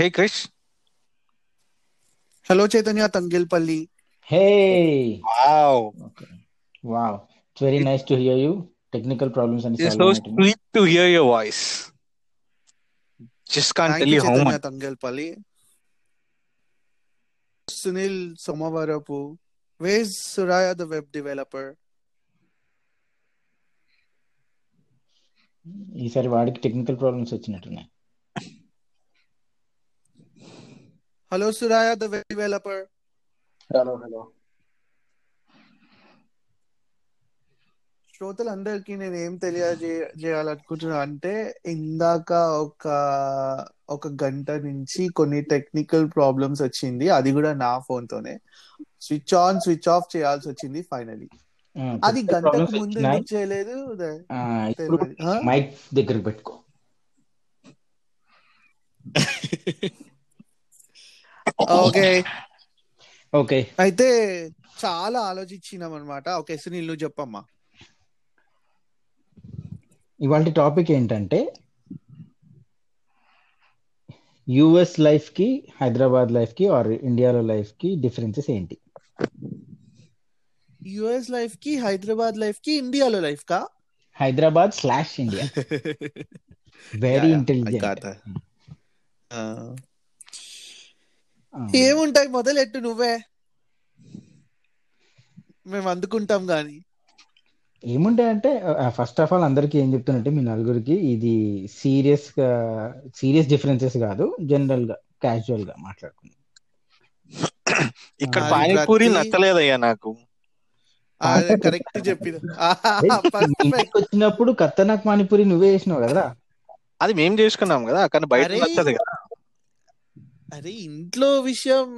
Hey Krish hello Chaitanya Tangellapalli Hey, wow okay. Wow, it's very nice to hear you. Technical problems and it's solve so అయినట్టున్నాయి. Sweet to hear your voice just can't thank tell you you how Chaitanya much Tangellapalli Sunil Somavarapu ways Suraya the web developer ఈసారి వాడికి technical problems వచ్చినట్టున్నాయి hello Suraya the web developer hello hello శ్రోతలందరికీ నేను ఏం తెలియజేయాలనుకుంటున్నా అంటే ఇందాక ఒక ఒక గంట నుంచి కొన్ని టెక్నికల్ ప్రాబ్లమ్స్ వచ్చింది. అది కూడా నా ఫోన్ తోనే. స్విచ్ ఆన్ స్విచ్ ఆఫ్ చేయాల్సి వచ్చింది ఫైనలీ అది గంటకు problems ముందు ఎందుకు చేయలేదు? మైక్ దగ్గరికి పెట్టుకో. ఓకే. ఓకే. అయితే చాలా ఆలోచించినాం అనమాట ఓకే సునీల్ నువ్వు చెప్పమ్మా. ఇవాళ టాపిక్ ఏంటంటే యుఎస్ లైఫ్కి హైదరాబాద్ లైఫ్కి ఆర్ ఇండియాలో లైఫ్కి డిఫరెన్సెస్ ఏంటి? యుఎస్ లైఫ్కి హైదరాబాద్ లైఫ్కి ఇండియాలో లైఫ్ కా Hyderabad slash India. Very intelligent ఏముంటాయి మొదలెట్టు నువ్వే? మేము అందుకుంటాం గాని. ఏముంటాయంటే ఫస్ట్ ఆఫ్ ఆల్ అందరికి ఏం చెప్తున్నట్టే మీ నలుగురికి ఇది సీరియస్గా సీరియస్ డిఫరెన్సెస్ కాదు జనరల్గా క్యాజువల్గా మాట్లాడుకుందాం. ఇక్కడ అది పానీపూరి నచ్చలేదయ్యా నాకు. కరెక్ట్ చెప్పిన. వచ్చినప్పుడు కత్తనాక్ పానీపూరి నువ్వే చేసినావు కదా అది మేం చేసుకున్నాం కదా కానీ బయట నచ్చదు కదా. అరే ఇంట్లో విషయం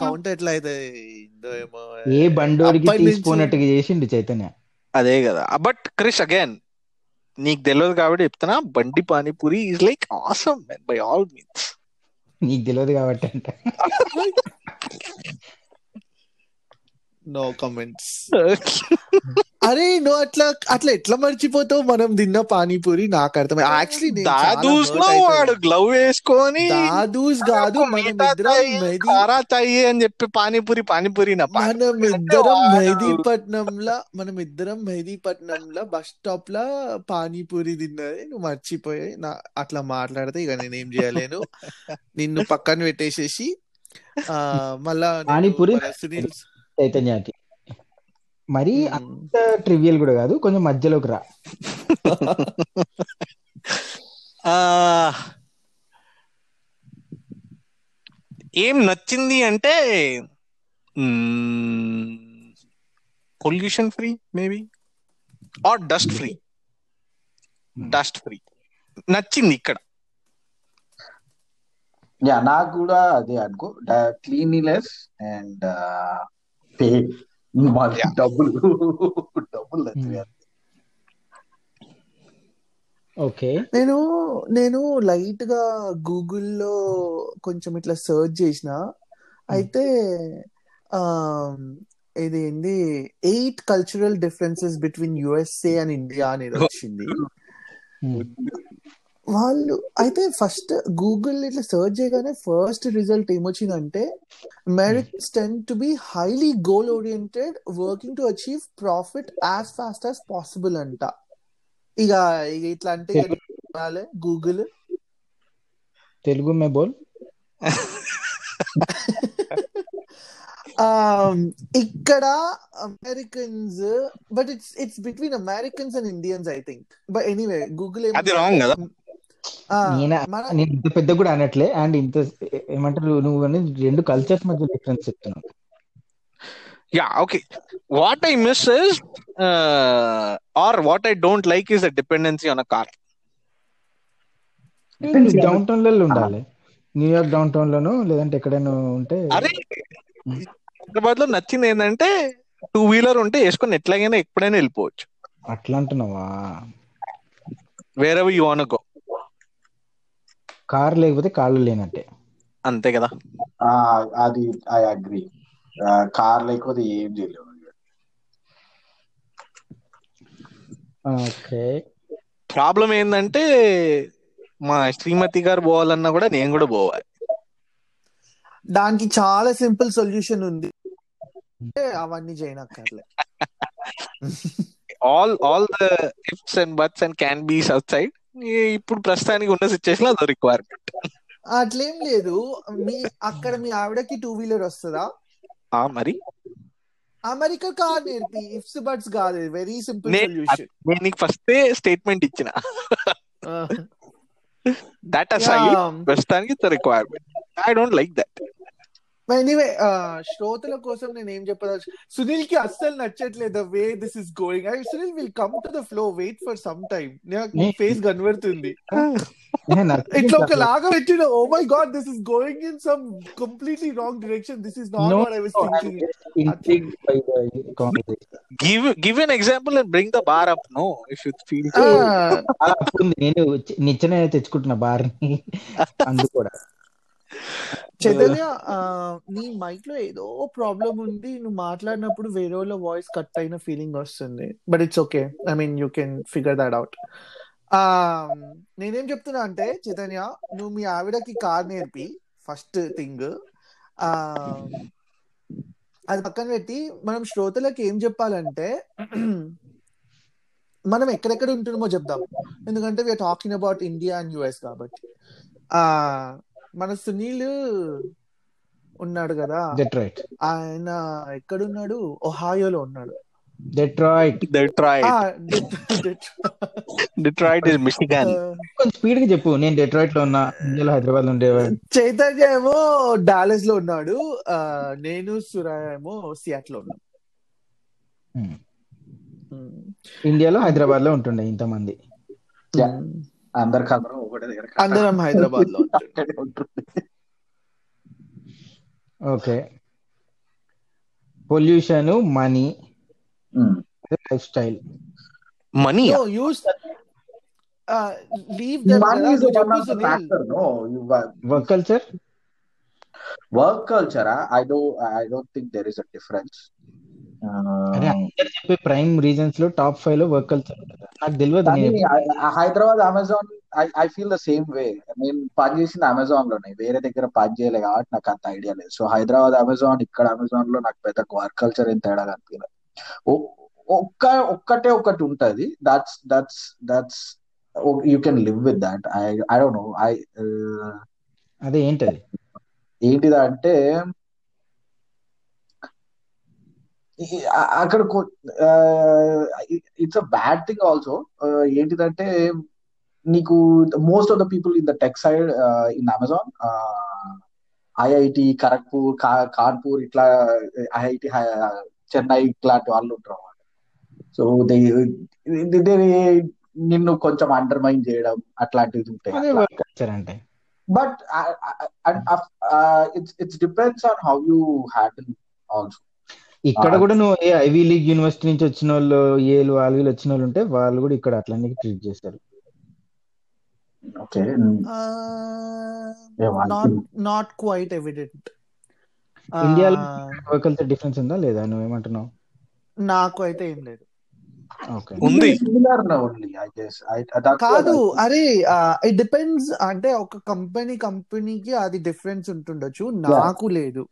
కౌంటర్ ఎట్లా అయితే ఏ బండోడికి తీసిపోయినట్టుగా చేసిండు చైతన్య. అదే కదా. బట్ క్రిష్ అగైన్ నీకు తెలియదు కాబట్టి చెప్తున్నా బండి panipuri is like awesome by all means నీకు తెలియదు కాబట్టి అంట. నో కమెంట్స్ అరే నువ్వు అట్లా అట్లా ఎట్లా మర్చిపోతావు? మనం తిన్న పానీపూరి నాకు అర్థం యాక్చువల్లీ దాదూస్లో. వాడు గ్లవ్ వేసుకొని దాదూస్ కాదు అని చెప్పి పానీపూరి పానీపూరి నా మనం ఇద్దరం మెహదీపట్నంలో మనం ఇద్దరం మెహదీపట్నంలో బస్ స్టాప్ లా పానీపూరి తిన్నది. నువ్వు మర్చిపోయి నా అట్లా మాట్లాడితే ఇక నేనేం చేయలేను. నిన్ను పక్కన పెట్టేసేసి ఆ మళ్ళా పానీపూరి సునీల్ చైతన్యకి. మరి. అంత ట్రివియల్ కూడా కాదు కొంచెం మధ్యలోకి రా. ఆ ఏం నచ్చింది అంటే pollution free maybe or dust free dust free నచ్చింది ఇక్కడ. యా నాకు కూడా అదే అనుకో క్లీనినెస్ అండ్ పే డబ్బులు డబ్బులు నచ్చాయి ఓకే. నేను నేను లైట్గా గూగుల్లో కొంచెం ఇట్లా సెర్చ్ చేసిన అయితే ఆ ఇది ఏంది eight cultural differences between USA and India అనేది వచ్చింది. వాళ్ళు అయితే ఫస్ట్ గూగుల్ ఇట్లా సెర్చ్ చేయగానే first result ఏమొచ్చిందంటే Americans tend to be highly goal oriented working to achieve profit as fast as possible అంట. ఇక ఇక ఇట్లా అంటే గూగుల్ తెలుగు మే బోల్? ఇక్కడ Americans but it's it's between Americans and Indians I think but anyway Google అది wrong కదా. నేను? ఇంత పెద్ద కూడా అనట్లే. అండ్ ఇంత ఏమంటారు నువ్వు అనేది రెండు కల్చర్స్ మధ్య డిఫరెన్స్ చెప్తున్నావు. Ya okay. What I miss is or what I don't like is the dependency on a car down టౌన్లలో ఉండాలి. న్యూయార్క్ డౌన్ టౌన్ లోను లేదంటే ఎక్కడైనా ఉంటే అరే హైదరాబాద్లో నచ్చింది ఏంటంటే టూ వీలర్ ఉంటే వేసుకొని ఎట్లాగైనా ఎప్పుడైనా వెళ్ళిపోవచ్చు. అట్లా అంటున్నావా? వేరే యూ వాన్ గో కార్ లేకపోతే కాళ్ళు లేనట్టే. అంతే కదా. అది ఐ అగ్రి. కార్ లేకపోతే ఏం చేయలేము ఓకే. ప్రాబ్లం ఏంటంటే మా శ్రీమతి గారు పోవాలన్నా కూడా నేను కూడా పోవాలి దానికి చాలా సింపుల్ సొల్యూషన్ ఉంది. అంటే అవన్నీ చేయనక్కర్లే. All all the ifs and buts and can bees outside ఇప్పుడు ప్రస్తుతానికి ఉన్న సిచ్యువేషన్ అదో రిక్వైర్మెంట్ అట్లేం లేదు. మీ అక్కడ మీ ఆవిడకి టూ వీలర్ వస్తుందా? ఆ మరి? అమెరికా కార్ నేర్పి. ఇఫ్స్ బట్స్ కాదు. Very simple solution. నేను నీకు ఫస్టే స్టేట్మెంట్ ఇచ్చిన. దట్ అసైడ్ ప్రస్తుతానికి requirement I don't like that anyway శ్రోతల కోసం నేను ఏం చెప్పదలుచు సునీల్కి అస్సలు నచ్చట్లేదు. Way this is going I Sunil will come to the flow wait for some time నాకు నే- ఫేస్ కనబడుతుంది. ఇట్లా ఒక లాగా పెట్టిన ఓ my god this is going in some completely wrong direction this is not No, what I was thinking. Give give an example and bring the bar up no if you feel అలా ఉంది నేను నిచ్చెన తెచ్చుకుంటున్నా బార్ని అందు కూడా చైతన్య నీ మైక్లో ఏదో problem ఉంది. నువ్వు మాట్లాడినప్పుడు వేరే వాళ్ళ వాయిస్ కట్ అయిన ఫీలింగ్ వస్తుంది. But it's okay I mean you can figure that out నేనేం చెప్తున్నా అంటే చైతన్య నువ్వు మీ ఆవిడకి కార్ నేర్పి ఫస్ట్ థింగ్ ఆ అది పక్కన పెట్టి మనం శ్రోతలకు ఏం చెప్పాలంటే మనం ఎక్కడెక్కడ ఉంటున్నామో చెప్దాం. ఎందుకంటే we're talking about India and US కాబట్టి. మన సునీల్ ఉన్నాడు కదా. డెట్రాయిట్ ఆయన ఎక్కడున్నాడు? ఒహాయోలో ఉన్నాడు. Detroit Detroit Detroit is Michigan కొంచెం స్పీడ్గా చెప్పు. నేను డెట్రాయిట్లో ఉన్నా ఇండియాలో హైదరాబాద్లో ఉండేవాడు. చైతన్య ఏమో డాలస్లో ఉన్నాడు. నేను సురాయ ఏమో సియాట్లో ఉన్నాను Hmm. ఉమ్. ఇండియాలో హైదరాబాద్లో ఉంటుండే ఇంతమంది. Yeah. అందరికి అందరం ఒకటే దగ్గర అందరం హైదరాబాద్లో ఉంటాం. అక్కడే ఉంటుంది okay pollution money um. Lifestyle money No, use uh, leave them Money కదా, is నువ్వు one చెప్పు of the Sunil factor, no. You, uh, work culture work culture, ah, I don't, I don't think there is a difference. అరే అందరు చెప్పే prime రీజన్స్లో top ఫైవ్లో work culture నాకు తెలియదు Hyderabad Amazon I feel the same way. నేను పని చేసింది అమెజాన్లోనే వేరే దగ్గర పని చేయలే కాబట్టి నాకు అంత ఐడియా లేదు. సో హైదరాబాద్ అమెజాన్ ఇక్కడ అమెజాన్లో నాకు పెద్ద వర్క్ కల్చర్ ఏం తేడా కనిపించలేదు. ఒక్క ఒక్కటే ఒకటి ఉంటది. That's that's that's you can live with that I I don't know I అదే ఏంటది? ఏంటిదా అంటే ఈ- అ- అక్కడ it's a bad thing also ఏంటిదంటే నీకు most of the people in the tech side in Amazon IIT Kharagpur Kanpur ఇట్లా ఐఐటి చెన్నై ఇట్లాంటి వాళ్ళు ఉంటారు అన్నమాట. సో దే నిన్ను కొంచెం అండర్మైన్ చేయడం అట్లాంటివి ఉంటాయి అదే అట్లా. వర్క్ కల్చర్ అంటే. But I, I, I, ఇక్కడ. కూడా నువ్వు ఏ ఐవీ లీగ్ యూనివర్సిటీ నుంచి వచ్చిన వాళ్ళు ఏలు ఆలుగులు వచ్చిన వాళ్ళు ఉంటే వాళ్ళు కూడా ఇక్కడ అట్లనే ట్రీట్ చేస్తారు. Uh, thing. not quite evident. ఇండియాలో కల్చర్ డిఫరెన్స్ ఉందా లేదా నువ్వేమంటున్నావు నాకు అయితే ఏం లేదు ఓకే ఉంది Similar only, I guess. I, that's what కాదు. అరే ఇట్ డిపెండ్స్ అంటే ఒక కంపెనీ కంపెనీకి అది డిఫరెన్స్ ఉంటుండొచ్చు నాకు లేదు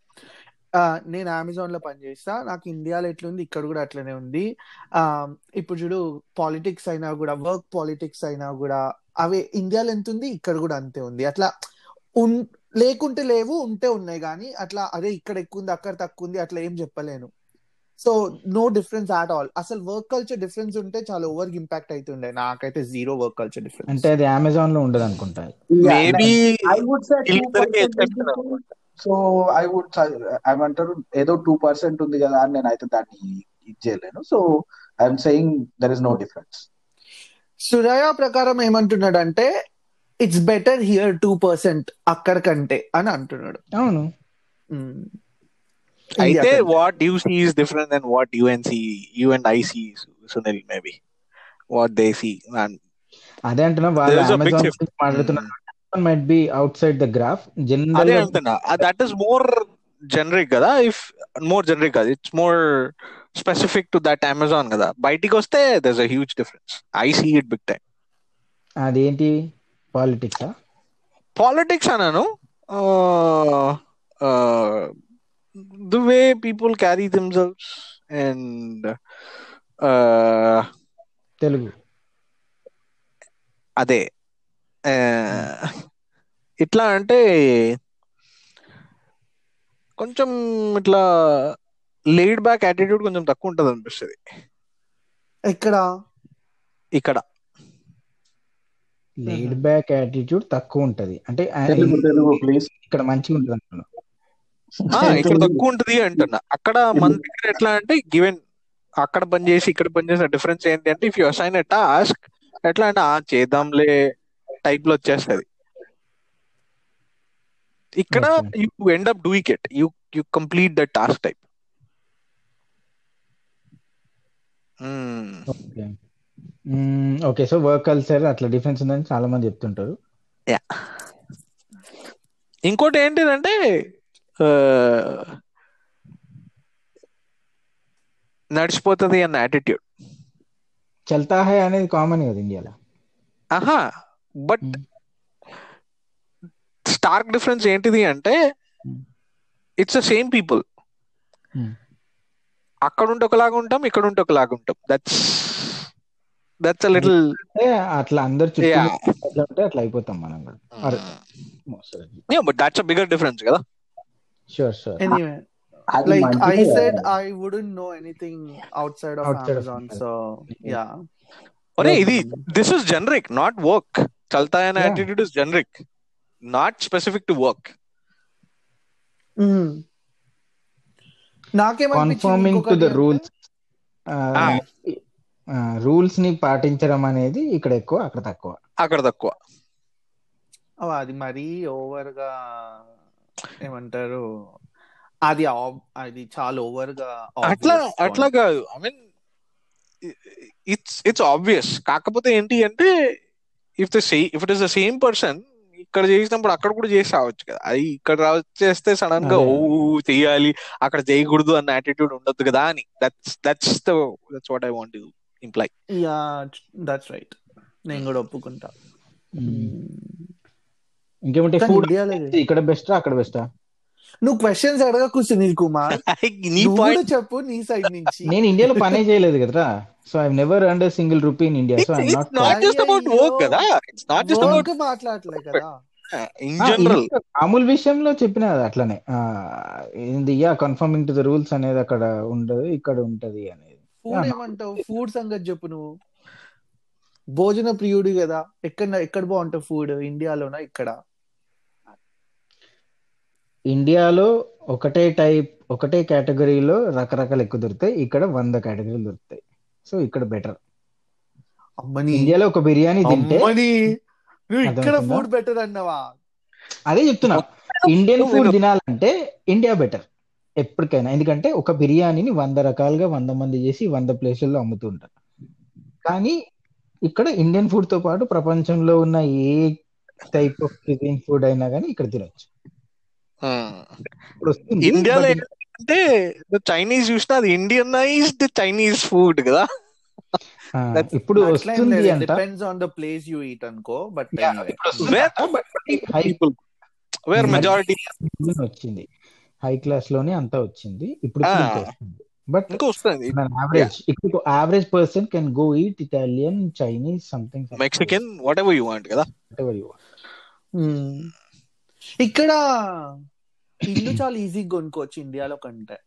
నేను అమెజాన్లో పనిచేస్తా నాకు ఇండియాలో ఎట్లుంది ఇక్కడ కూడా అట్లనే ఉంది. ఆ ఇప్పుడు చూడు పాలిటిక్స్ అయినా కూడా వర్క్ పాలిటిక్స్ అయినా కూడా అవి ఇండియాలో ఎంత ఉంది ఇక్కడ కూడా అంతే ఉంది. అట్లా ఉన్ లేకుంటే లేవు ఉంటే ఉన్నాయి కానీ అట్లా అదే ఇక్కడ ఎక్కువ ఉంది అక్కడ తక్కువ ఉంది అట్లా ఏం చెప్పలేను. So no difference at all. అసలు వర్క్ కల్చర్ డిఫరెన్స్ ఉంటే చాలా ఓవర్ ఇంపాక్ట్ అవుతుండే నాకైతే జీరో వర్క్ కల్చర్ డిఫరెన్స్. అంటే అది అమెజాన్లో ఉండదు అనుకుంటా సో ఐ వుడ్ ఏమంటారు ఏదో టూ పర్సెంట్ ఉంది కదా అని నేను అయితే దాన్ని ఇది చేయలేను. So I'm saying there is no difference. Suraya ప్రకారం ఏమంటున్నాడంటే it's better here two percent అక్కడ కంటే అని అంటున్నాడు. అవును. అయితే. What you see is different then what you and see you and I see Sunil maybe what they see and అదే అంటున్నా వాళ్ళు మాట్లాడుతున్నారు. Might be outside the graph general అదే అంటున్నా దట్ ఈస్ మోర్ జనరిక్ కదా ఇఫ్ మోర్ జనరిక్ కదా it's more specific to that Amazon కదా బయటికి వస్తే there's a huge difference I see it big time అదేంటి పాలిటిక్సా పాలిటిక్స్ అన్నాను the way people carry themselves and Telugu అదే uh, ఇట్లా అంటే కొంచెం ఇట్లా లేడ్ బ్యాక్ యాటిట్యూడ్ కొంచెం తక్కువ ఉంటుంది అనిపిస్తుంది. ఎక్కడ? ఇక్కడ. లేడ్ బ్యాక్ యాటిట్యూడ్ తక్కువ ఉంటది. అంటే ఇక్కడ మంచిగా ఉంటుంది ఇక్కడ తక్కువ ఉంటుంది అంటున్నా. అక్కడ మన దగ్గర ఎట్లా అంటే గివెన్ అక్కడ పని చేసి ఇక్కడ పని చేసిన డిఫరెన్స్ ఏంటి అంటే if you assign a task ఎట్లా అంటే ఆ చేద్దాంలే టైప్లో వచ్చేస్తుంది. ఇక్కడ. You end up doing it you you complete the task type okay. So work culture అట్లా డిఫరెన్స్ ఉందని చాలా మంది చెప్తుంటారు ఇంకోటి ఏంటిదంటే నడిచిపోతుంది అన్న యాటిట్యూడ్ చల్తా హై అనేది కామన్ కదా ఇండియాలో. ఆహా. But Hmm. స్టార్క్ డిఫరెన్స్ ఏంటిది అంటే. It's the same people. అక్కడ ఉంటే ఒకలాగా ఉంటాం ఇక్కడ ఉంటే ఒకలాగా ఉంటాం దట్స్ దట్స్ అ లిటిల్ అంటే అట్లా అందరు చుట్టూ. అట్లా అయిపోతాం మనం కూడా. But that's a bigger difference కదా Sure, sure. ఎనీవే అది like I మంచిదే said, కదా. I wouldn't know anything outside of Outside of Amazon. Amazon. So yeah, ఒరే Yeah. ఇది దిస్ ఇస్ జనరిక్ అనే Yeah. Attitude is generic not specific to work mm. నాకేమనిపించింది conforming to the rules. రూల్స్ని పాటించడం అనేది ఇక్కడ ఎక్కువ అక్కడ తక్కువ అక్కడ తక్కువ అది మరీ ఓవర్గా ఏమంటారు అది అది చాలా ఓవర్గా అట్లా obvious అట్లా. కాదు I mean it's it's obvious కాకపోతే ఏంటి అంటే if the say if it is the same person ఇక్కడ చేసినప్పుడు అక్కడ కూడా చేసి రావచ్చు కదా. అది ఇక్కడ చేస్తే సడన్గా. ఓ చెయ్యాలి అక్కడ చేయకూడదు అన్న యాటిట్యూడ్ ఉండొద్దు కదా అని. That's that's the that's what I want imply yeah that's right నేను కూడా ఒప్పుకుంటా. ఇంకేమంటే కానీ ఫుడ్ ఇక్కడ బెస్టా అక్కడ బెస్టా నువ్వు క్వశ్చన్స్ అడగకు సునీల్ కుమార్. నీ పాయింట్ చెప్పు నీ సైడ్ నుంచి. నేను ఇండియాలో పనే చేయలేదు కదరా. So I never under single rupee in India so it's not not just about. Work కదా. ఇట్స్ నాట్ జస్ట్ అబౌట్ మాట్లాడలే కదా. ఇన్ జనరల్ మామూలు విషయంలో చెప్పిన కదా అట్లనే. ఇది yeah conforming to the rules అనేది అక్కడ ఉండదు ఇక్కడ ఉంటది అనేది. Food Yeah. ఏమంటావు? ఫుడ్ సంగతి చెప్పు నువ్వు. భోజన ప్రియుడు కదా. ఎక్కడ ఎక్కడ బాగుంటావు ఫుడ్ ఇండియాలోనా ఇక్కడ? ఇండియాలో ఒకటే టైప్ ఒకటే కేటగిరీలో రకరకాల ఎక్కువ దొరుకుతాయి. ఇక్కడ వంద కేటగిరీలు దొరుకుతాయి. సో ఇక్కడ బెటర్. అమ్మని. ఇండియాలో ఒక బిర్యానీ తింటే అమ్మని. నువ్వు ఇక్కడ? ఫుడ్ బెటర్ అన్నావా? అదే చెప్తున్నా. ఇండియన్ ఫుడ్ తినాలంటే ఇండియా బెటర్ ఎప్పటికైనా. ఎందుకంటే ఒక బిర్యానీని వంద రకాలుగా వంద మంది చేసి వంద ప్లేసుల్లో అమ్ముతూ ఉంటారు. కానీ ఇక్కడ ఇండియన్ ఫుడ్తో పాటు ప్రపంచంలో ఉన్న ఏ టైప్ ఆఫ్ ఫుడ్ అయినా కానీ ఇక్కడ తినొచ్చు. ఇండియాలో ఏంటంటే చైనీస్ చూసినా అది ఇండియనైజ్డ్ చైనీస్ ఫుడ్ కదా. ఇప్పుడు వస్తుంది అంట. Depends on the place you eat అనుకో బట్ అంట, వేర్ మెజారిటీ class వచ్చింది. హై క్లాస్లోనే అంతా వచ్చింది. ఇప్పుడు బట్ యావరేజ్ ఇప్పుడు average person can go eat Italian Chinese something Mexican whatever you want కదా. ఇక్కడ ఇల్లు చాలా ఈజీగా కొనుక్కోవచ్చు ఇండియాలో కంటే.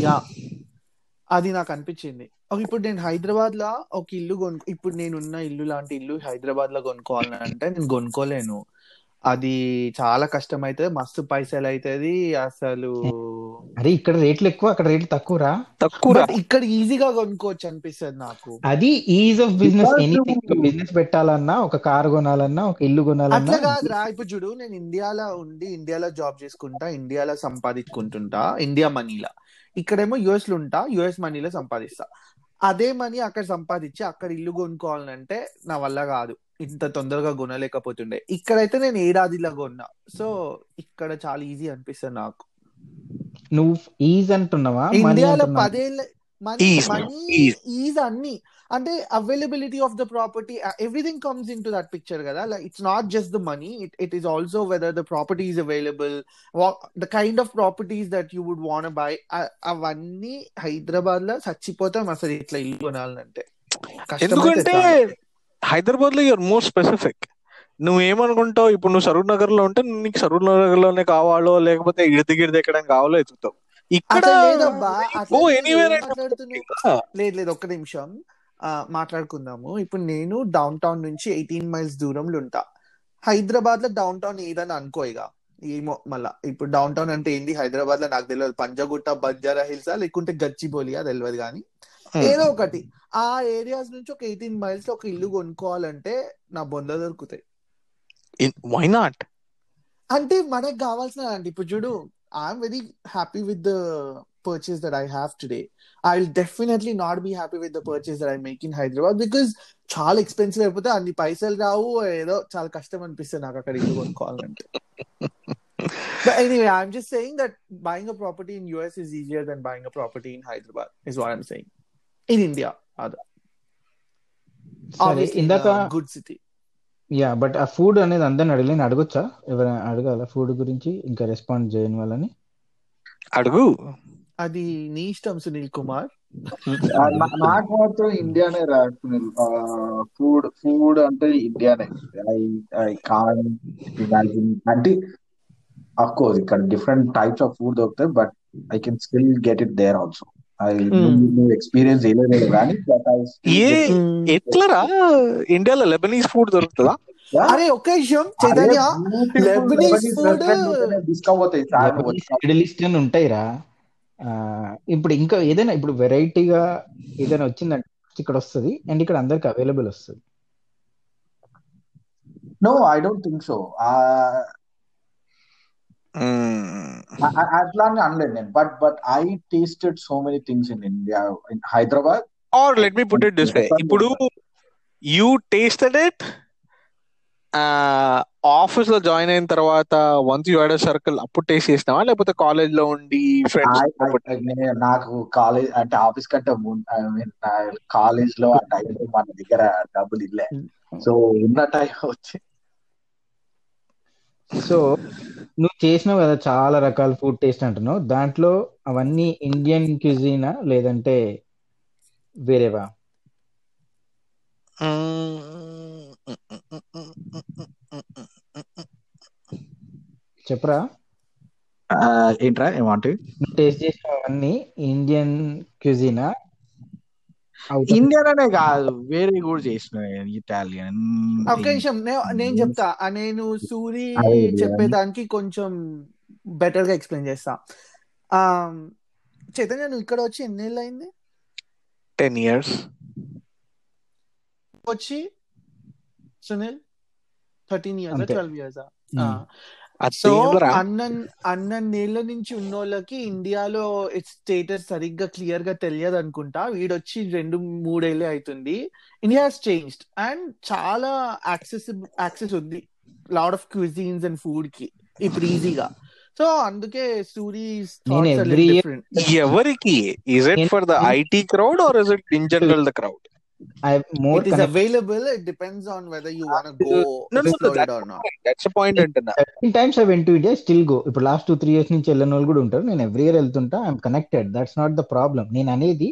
యా. అది నాకు అనిపించింది. ఇప్పుడు నేను హైదరాబాద్లో ఒక ఇల్లు కొను ఇప్పుడు నేనున్న ఇల్లు లాంటి ఇల్లు హైదరాబాద్లో కొనుక్కోవాలని అంటే నేను కొనుక్కోలేను. అది చాలా కష్టం అవుతుంది మస్తు పైసలు అవుతుంది అసలు అరే ఇక్కడ రేట్లు ఎక్కువ అక్కడ రేట్లు తక్కువ రా తక్కువ ఇక్కడ ఈజీగా కొనుక్కోవచ్చు అనిపిస్తుంది నాకు. అది ease of business anything business పెట్టాలన్నా ఒక కార్ కొనాలన్నా ఒక ఇల్లు కొనాలన్నా అట్లా కాదురా. ఇప్పుడు చూడు నేను ఇండియాలో ఉండి ఇండియాలో జాబ్ చేసుకుంటా ఇండియాలో సంపాదించుకుంటుంటా ఇండియా మనీలా. ఇక్కడేమో యుఎస్లో ఉంటా యుఎస్ మనీలో సంపాదిస్తా. అదే మనీ అక్కడ సంపాదించి అక్కడ ఇల్లు కొనుక్కోవాలంటే నా వల్ల కాదు. ఇంత తొందరగా కొనలేకపోతుండే. ఇక్కడైతే నేను ఏడాదిలో కొన్నా. సో ఇక్కడ చాలా ఈజీ అనిపిస్తుంది నాకు. నువ్వు ఈజ్ అంటున్నావా? ఇండియాలో పదేళ్ళ మనీ. ఈజ్ అన్ని. అంటే availability of the property everything comes into that picture కదా. Like it's not just the money it it is also whether the property is available the kind of properties that you would want buy అవన్నీ హైదరాబాద్లో చచ్చిపోతాం అసలు ఇట్లా ఇల్లు కొనాలంటే. ఎందుకంటే. హైదరాబాద్లో యూఆర్ మోర్ స్పెసిఫిక్. నువ్వు ఏమనుకుంటావు ఇప్పుడు నువ్వు సరూర్ నగర్లో ఉంటే నీకు సరూర్ నగర్లోనే కావాలో లేకపోతే ఇడిది గిడిది ఎక్కడం కావాలో ఎత్తుతావు ఇక్కడ లేదు లేదు ఒక్క నిమిషం. మాట్లాడుకుందాము. ఇప్పుడు నేను డౌన్ టౌన్ నుంచి ఎయిటీన్ మైల్స్ దూరంలో ఉంటా. హైదరాబాద్లో డౌన్ టౌన్ ఏదని అనుకో ఇక ఏమో మళ్ళా. ఇప్పుడు డౌన్ టౌన్ అంటే ఏంది? హైదరాబాద్లో నాకు తెలియదు పంజగుట్ట బంజారా హిల్సా? లేకుంటే గచ్చిబౌలియా? తెలియదు కానీ ఏదో ఒకటి. ఆ ఏరియాస్ నుంచి ఒక ఎయిటీన్ మైల్స్లో ఒక ఇల్లు కొనుక్కోవాలంటే నా బొంద దొరుకుతాయి. వై నాట్ అంటే మనకు కావాల్సిన అంటే ఇప్పుడు చూడు I'm very happy with the purchase that I have today I will definitely not be happy with the purchase that I make in Hyderabad because చాలా ఎక్స్పెన్సివ్ అయిపోతే అన్ని పైసలు రావు. ఏదో చాలా కష్టం అనిపిస్తుంది నాకు అక్కడ ఇల్లు కొనుక్కోవాలంటే. But anyway, I'm just saying that buying a property in US is easier than buying a property in Hyderabad, is what I'm saying. In India, other. సరే Obviously, in ఇందాక a good city. Yeah but ఆ food అనేది అందరిని అడగలేని అడగొచ్చా? ఎవరైనా అడగాల food గురించి? ఇంకా respond చేయని వాళ్ళని? అడుగు. అది నీ ఇష్టం సునీల్ కుమార్. నాకు మాత్రం ఇండియానే రా ఫుడ్ ఫుడ్ అంటే ఇండియానే. I I can imagine. అంటే అఫ్ కోర్స్ ఇక్కడ డిఫరెంట్ టైప్స్ ఆఫ్ ఫుడ్ దొరుకుతాయి but I can still get it there also experience చేయలేదు కానీ ఏ ఎట్లరా? ఇండియాలో లెబనీస్ ఫుడ్ దొరుకుతుందా? అరే ఒక్క విషయం చైతన్య. మిడిల్ ఈస్టర్న్ ఉంటాయిరా. ఇప్పుడు ఇంకా ఏదైనా ఇప్పుడు వెరైటీగా ఏదైనా వచ్చిందంటే ఇక్కడ వస్తుంది అండ్ ఇక్కడ అందరికి అవైలబుల్ వస్తుంది. No I don't think so అట్లా అని అనలేదు నేను but but I tasted so many things in India in Hyderabad or let me put it this way ఇప్పుడు యూ టేస్టెడ్ ఇట్ ఆఫీస్లో జాయిన్ అయిన తర్వాత వన్స్ యూ హ్యాడ్ సర్కిల్ అప్పుడు taste చేసినావా? లేకపోతే కాలేజ్లో ఉండి ఫ్రెండ్స్ నాకు కాలేజ్ అంటే ఆఫీస్ కంటే ఐ మీన్ కాలేజ్లో ఆ టైంలో మన దగ్గర డబ్బులు ఇల్లే. సో ఉన్న టైం వచ్చి సో నువ్వు చేసినావు కదా చాలా రకాల ఫుడ్ టేస్ట్ అంటున్నావు. దాంట్లో అవన్నీ ఇండియన్ క్యూజీనా లేదంటే వేరేవా? చెప్పరా? ఏంట్రా ఏమంటే టేస్ట్ చేసిన అవన్నీ ఇండియన్ క్యూజీనా ఇండియన్ అనే కాదు వేరే కూడా చేసిన ఇటాలియన్ ఒక్క నిమిషం నేను చెప్తా. ఆ నేను సూరి చెప్పేదానికి కొంచెం బెటర్గా ఎక్స్ప్లెయిన్ చేస్తా. ఆ చైతన్య నువ్వు ఇక్కడ వచ్చి ఎన్నేళ్ళు అయింది టెన్ ఇయర్స్ వచ్చి Sunil? Thirteen years. Twelve years. So అన్న అన్న నేళ్ళ నుంచి ఉన్నోళ్ళకి ఇండియాలో స్టేటస్ సరిగ్గా క్లియర్గా తెలియదు అనుకుంటా వీడొచ్చి రెండు మూడేళ్ళే అవుతుంది ఇండియా చేంజ్డ్ అండ్ చాలా యాక్సెస్ యాక్సెస్ ఉంది. లాడ్ ఆఫ్ క్విజీన్స్ అండ్ ఫుడ్కి ఇప్పుడు ఈజీగా. సో అందుకే సూరి నేను every year- డిఫరెంట్ ఎవరికి? Is it for the IT crowd or is it in general the crowd I more it is available it depends on whether you want go No, no, explore that's or not that's point అంటున్నా. Thirteen times I went to India still go ఇప్పుడు last two three years నుంచి వెళ్ళిన వాళ్ళు కూడా ఉంటారు. నేను every year వెళ్తుంటా I'm connected that's not the problem నేను అనేది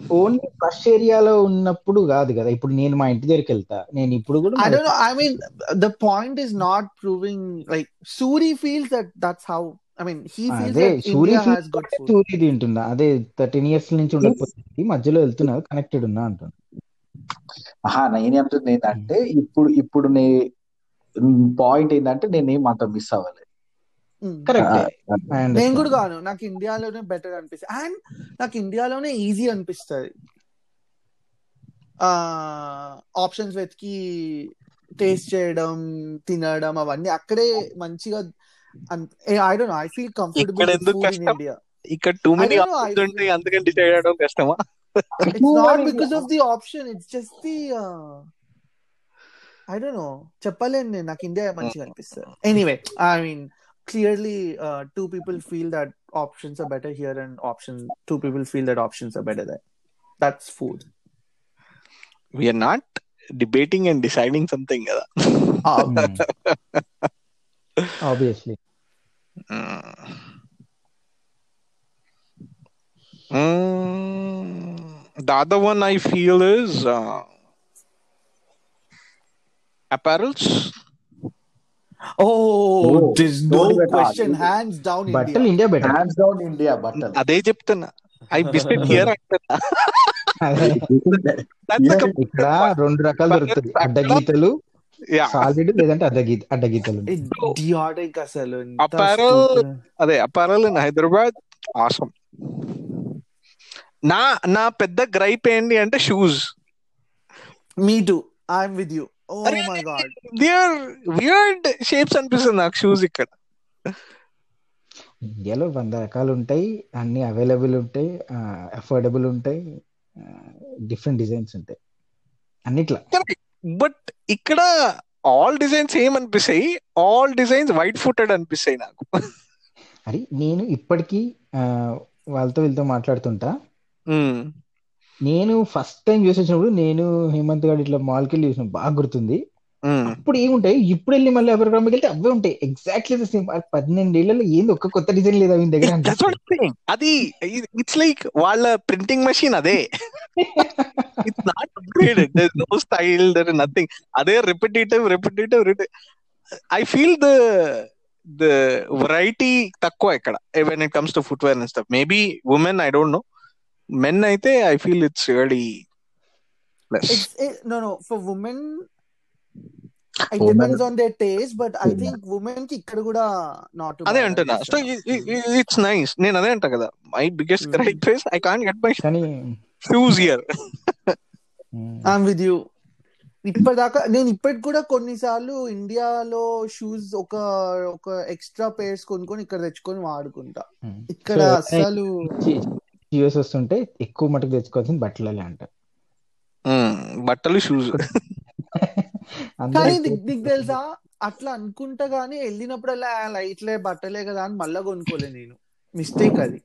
ఓన్లీ ఫస్ట్ ఏరియాలో ఉన్నప్పుడు కాదు కదా. ఇప్పుడు నేను మా ఇంటి దగ్గరికి వెళ్తా. నేను ఇప్పుడు కూడా I don't know. I mean, the point is not proving like Suri feels that that's how. I mean, he feels అదే that Suri India has good food. Suri తింటున్నా అదే థర్టీన్ ఇయర్స్ నుంచి ఉండకపోతే మధ్యలో వెళ్తున్నా కనెక్టెడ్ ఉన్నా అంటున్నా. ఆహా నేను అంటుంది ఏంటంటే ఇప్పుడు ఇప్పుడు నే పాయింట్ ఏంటంటే నేనేం అంత మిస్ అవ్వలేదు. Mm. కరెక్ట్ నేను కూడా కాను. నాకు ఇండియాలోనే బెటర్ అనిపిస్తుంది. అండ్ నాకు ఇండియాలోనే ఈజీ అనిపిస్తుంది. ఆ ఆప్షన్స్ వెతికి టేస్ట్ చేయడం తినడం అవన్నీ అక్కడే మంచిగా I don't know I feel ఇక్కడ కంఫర్టబుల్ ఎందుకు ఫుడ్ ఇన్ కష్టం? ఇండియా ఇక్కడ too I many don't know, I options ఉంటాయి feel- అందుకని డిసైడ్ అవడం కష్టమా it's not because of the option it's just the uh, I don't know చెప్పలేను నేను నాకు ఇండియా మంచిగా అనిపిస్తుంది anyway I mean clearly uh, two people feel that options are better here and options two people feel that options are better there that's food we're not debating and deciding something కదా um, obviously Mm, the other one I feel is uh, apparels. oh Oh, there's don't no even question argue. hands down బట్టలు india India better hands down India బట్టలు అదే చెప్తున్నా I biscuit here అంటున్నా That's a ఇక్కడ రెండు రకాలు దొరుకుతాయి అడ్డగీతలు. Solid లేదంటే అడ్డగీత అడ్డగీతలు అసలు stupid. అదే అపారల్ ఇన్ హైదరాబాద్ ఆసం నా నా పెద్ద గ్రైప్ ఏంటి అంటే shoes me too. I'm with you. Oh my god. Are weird shapes అనిపిస్తుంది నాకు షూస్ ఇక్కడ. ఇండియాలో వంద రకాలు ఉంటాయి అన్ని అవైలబుల్ ఉంటాయి అఫోర్డబుల్ ఉంటాయి డిఫరెంట్ డిజైన్స్ ఉంటాయి. అన్నిట్లా. బట్ ఇక్కడ ఆల్ డిజైన్స్ ఏమనిపిస్తాయి ఆల్ డిజైన్స్ వైట్ ఫుటెడ్ అనిపిస్తాయి నాకు అది నేను ఇప్పటికీ వాళ్ళతో వీళ్ళతో మాట్లాడుతుంటా. నేను ఫస్ట్ టైం చూసి వచ్చినప్పుడు నేను హేమంత్ గారు ఇట్లా మాల్కి వెళ్ళి చూసిన బాగా గుర్తుంది. అప్పుడు ఏముంటాయి? ఇప్పుడు వెళ్ళి మళ్ళీ అబర్గ్రామ్కి వెళ్తే అవే ఉంటాయి. ఎగ్జాక్ట్లీ ద సేమ్ పన్నెండేళ్ళలో ఏంది? ఒక్క కొత్త డిజైన్ లేదా వీని దగ్గర That's what I'm saying. అది ఇట్స్ లైక్ వాళ్ళ ప్రింటింగ్ మెషిన్ అదే. It's not upgraded there no style there nothing అదే repetitive repetitive I feel the the variety తక్కువ ఇక్కడ. When it comes to footwear and stuff maybe women I don't know men అయితే I feel it's really no no. For women it Women- depends on their taste but I think women కి ఇక్కడ కూడా not అదే అంటున్నా. So it's nice నేను అదే అంటా కదా. My biggest. Gripe is I can't get my shoes here um, I'm with you ఇప్పటిదాకా నేను ఇప్పటికి కూడా కొన్నిసార్లు ఇండియాలో షూస్ ఒక ఒక ఎక్స్ట్రా పేర్స్ కొనుక్కొని ఇక్కడ తెచ్చుకొని వాడుకుంటా. ఉమ్. ఇక్కడ అసలు యూఎస్ వస్తుంటే ఎక్కువ మటుకు తెచ్చుకోవాల్సింది బట్టలే అంట. బట్టలు షూస్ కానీ నీకు తెలుసా? అట్లా అనుకుంటా గానీ వెళ్ళినప్పుడల్లా లైట్లే బట్టలే కదా అని మళ్ళా కొనుక్కోలే నేను. మిస్టేక్ అది.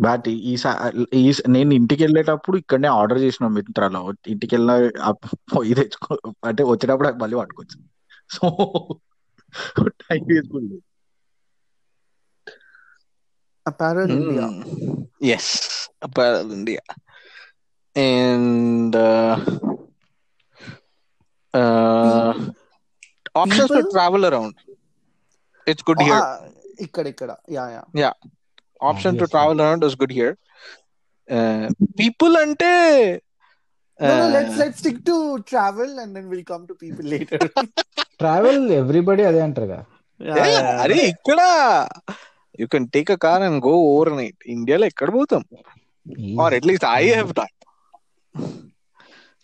బట్ ఈ నేను ఇంటికి వెళ్ళేటప్పుడు ఇక్కడనే ఆర్డర్ చేసిన మిత్రాలో. ఇంటికి వెళ్ళిన పోయి తెచ్చుకో అంటే వచ్చేటప్పుడు మళ్ళీ పట్టుకోవచ్చు so time apparel India as India. And uh, uh, options to People- travel around. It's good here. ఇక్కడ ఇక్కడ yeah yeah Option to Obviously. travel around is good here. Uh, people అంటే No, no, uh, let's let's stick to travel and then we'll come to people later. Travel everybody అదే అంటారు కదా Yeah, yeah, yeah, yeah. అరే ఇక్కడ you can take a car and go overnight ఇండియాలో ఎక్కడ పోతాం or at least I have done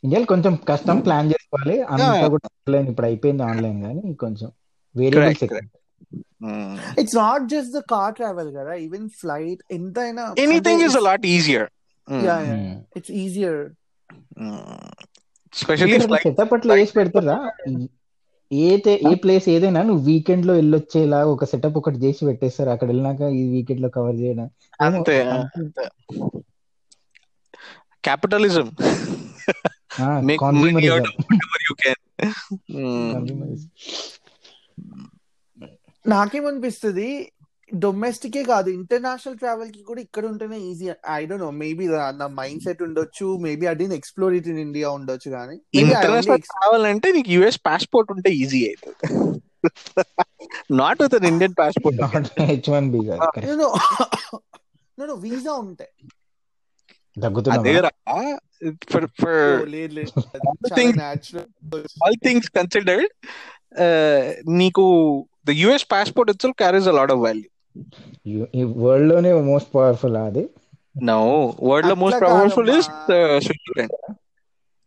ఇండియాలో కొంచెం కష్టం ప్లాన్ చేసుకోవాలి. అంతా. కూడా ఆన్లైన్ ఇప్పుడు అయిపోయింది ఆన్లైన్ కానీ కొంచెం variables It's not just the car travel, కదా. Even flight, ఎంతైనా anything is lot easier Yeah, yeah. It's easier. Specially flight setup అట్లా వేసి పెడతారా? ఏ తే- ఏ ప్లేస్ ఏదైనా నువ్వు వీకెండ్లో వెళ్ళొచ్చేలా ఒక సెటప్ ఒకటి చేసి పెట్టేస్తారు. అక్కడ వెళ్ళినాక ఈ వీకెండ్లో కవర్ చేయడం. అంతే. Capitalism of ever you can Consumerism. నాకేమనిపిస్తుంది డొమెస్టికే కాదు ఇంటర్నేషనల్ ట్రావెల్కి కూడా ఇక్కడ ఉంటేనే easy I don't know maybe నా మైండ్ సెట్ ఉండొచ్చు maybe I didn't explore it in India ఉండొచ్చు కానీ ఇంటర్నేషనల్ కావాలంటే నీకు యుఎస్ పాస్పోర్ట్ ఉంటే ఈజీ అవుతుంది. Not with an Indian passport Not H1B కాదు correct. నో వీసా ఉంటాయి దగ్గుతున్నావా లేదు లేదు చాలా things- థింగ్స్ కన్సిడర్డ్ నీకు the US passport itself carries a lot of value You- ఈ వరల్డ్లోనే మోస్ట్ పవర్ఫుల్ అది? నో వరల్డ్లో most powerful is. Switzerland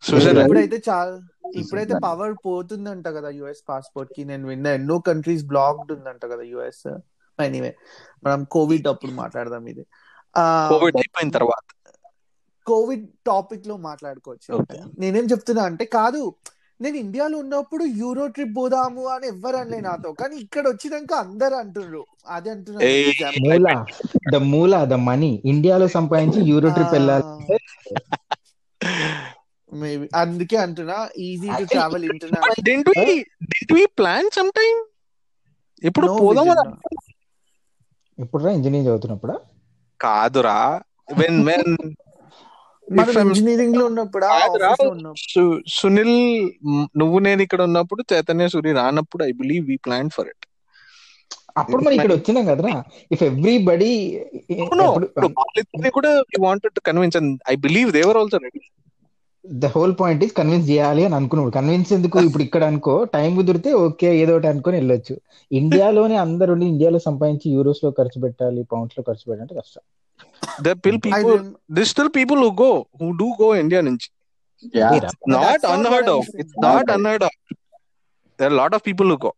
Switzerland ఇప్పుడైతే చాలా ఇప్పుడైతే పవర్ పోతుందంట కదా యుఎస్ పాస్పోర్ట్కి. నేను విన్నా ఎన్నో కంట్రీస్ బ్లాక్డ్ ఉందంట కదా యుఎస్ ఎనీవే మనం కోవిడ్ అప్పుడు మాట్లాడదాం ఇది. కోవిడ్ అయిపోయిన తర్వాత. కోవిడ్ టాపిక్లో మాట్లాడుకోవచ్చు. Okay. నేనేం చెప్తున్నా అంటే కాదు నేను ఇండియాలో ఉన్నప్పుడు యూరో ట్రిప్ పోదాము అని ఎవ్వరు అనలే నాతో. కానీ ఇక్కడ వచ్చినాక అందరు అంటున్నారు అదే అంటున్నారు ద మూల ద మనీ. ఇండియాలో సంపాదించి యూరో ట్రిప్ వెళ్ళాలంటే మేబీ అందుకే అంటున్నా easy to travel international we plan sometime? ఇప్పుడు పోదాం ఇప్పుడు ఇంజనీరింగ్ చదువుతున్నప్పుడు? కాదురా. వెన్ వెన్ మనం ఇంజనీరింగ్లో ఉన్నప్పుడు? సునీల్ నువ్వు నేను ఇక్కడ ఉన్నప్పుడు చైతన్య సూరి రానప్పుడు I believe we plan for it అప్పుడు మనం ఇక్కడ వచ్చినాం కదరా? ఇఫ్ ఎవ్రీబడి కూడా we wanted to convince and I believe they were also ready the whole point is convince చేయాలి అని అనుకున్నాడు. కన్విన్స్ ఎందుకు? ఇప్పుడు ఇక్కడ అనుకో టైం కుదిరితే ఓకే ఏదో ఒకటి అనుకొని వెళ్ళొచ్చు. ఇండియాలోనే అందరు ఇండియాలో సంపాదించి యూరోస్లో ఖర్చు పెట్టాలి పౌండ్స్లో ఖర్చు పెట్టాలంటే కష్టం. The pill I people rem- this still people who go who do go India నుంచి Yeah. Not That's not unheard what I'm of saying. It's not unheard of there lot of people who go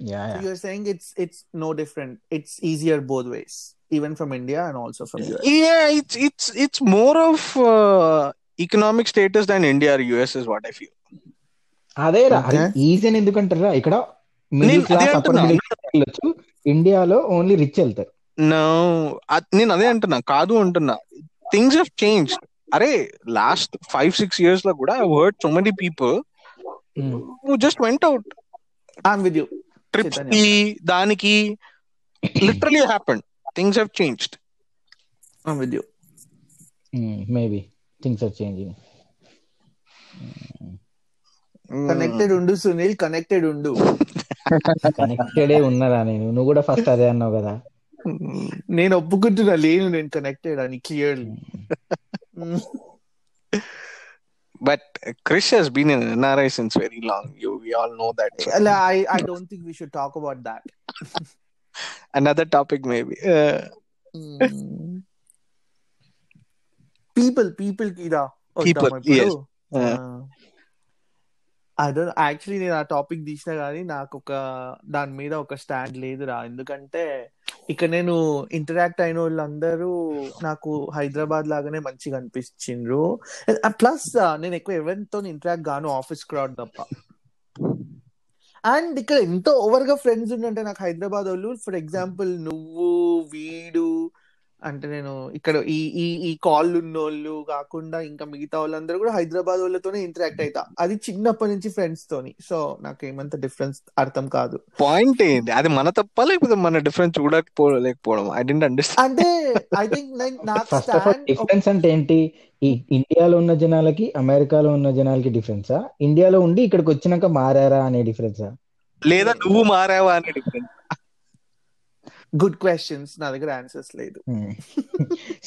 yeah So you're saying it's it's no different. It's easier both ways, even from India and also from US. Yeah, it's it's it's more of uh, economic status than India or US is what I feel. అదే రా Okay. Easy అని ఎందుకంటారా ఇక్కడ middle class upper. Middle వెళ్ళొచ్చు ఇండియాలో only rich వెళ్తారు No, అ- నేను అదే అంటున్నా కాదు అంటున్నా. థింగ్స్ హెవ్ చేంజ్ అరే లాస్ట్ ఫైవ్ సిక్స్ ఇయర్స్లో కూడా I heard so many people who just went out I'm with you. Trips. కి దానికి literally happened things have changed I'm with you. Maybe things are changing Connected undu Sunil, connected undu. కనెక్టెడే ఉన్నదా నేను? నువ్వు కూడా first అదే అన్నావు కదా. నేను ఒప్పుకుంటున్నా లేను నేను కనెక్టెడ్ అని clearly but Krish he's been in NRI since very long you we all know that I I don't think we should talk about that. Another topic maybe Mm. People, people కిరా అదే actually నేను ఆ topic తీసిన కానీ నాకు ఒక దాని మీద ఒక స్టాండ్ లేదురా. ఎందుకంటే ఇక్కడ నేను ఇంటరాక్ట్ అయిన వాళ్ళందరూ నాకు హైదరాబాద్ లాగానే మంచిగా అనిపించిండ్రు. ప్లస్ నేను ఎక్కువ ఎవరితో ఇంటరాక్ట్ గాను ఆఫీస్ క్రౌడ్ తప్ప. అండ్ ఇక్కడ ఎంతో ఓవర్గా ఫ్రెండ్స్ ఉండంటే నాకు హైదరాబాద్ వాళ్ళు ఫర్ ఎగ్జాంపుల్ నువ్వు వీడు అంటే నేను ఇక్కడ ఈ ఈ ఈ కాల్ ఉన్నోళ్ళు కాకుండా ఇంకా మిగతా వాళ్ళందరూ కూడా హైదరాబాద్ వాళ్ళతోనే ఇంటరాక్ట్ అవుతా అది చిన్నప్పటి నుంచి ఫ్రెండ్స్ తోని. సో నాకు ఏమంత డిఫరెన్స్ అర్థం కాదు. పాయింట్ ఏంటి అది మన తప్ప? లేకపోతే మన డిఫరెన్స్ చూడకపోలేకపోవడం ఐ డెంట్ అండర్స్టాండ్ అంటే ఐ థింక్ నాకు first of all stand difference అంటే ఏంటి? ఈ ఇండియాలో ఉన్న జనాలకి అమెరికాలో ఉన్న జనాలకి డిఫరెన్సా ఇండియాలో ఉండి ఇక్కడికి వచ్చినాక మారారా అనే డిఫరెన్సా లేదా నువ్వు మారావా అనే డిఫరెన్స్ గుడ్ క్వశ్చన్స్ నా దగ్గర ఆన్సర్స్ లేదు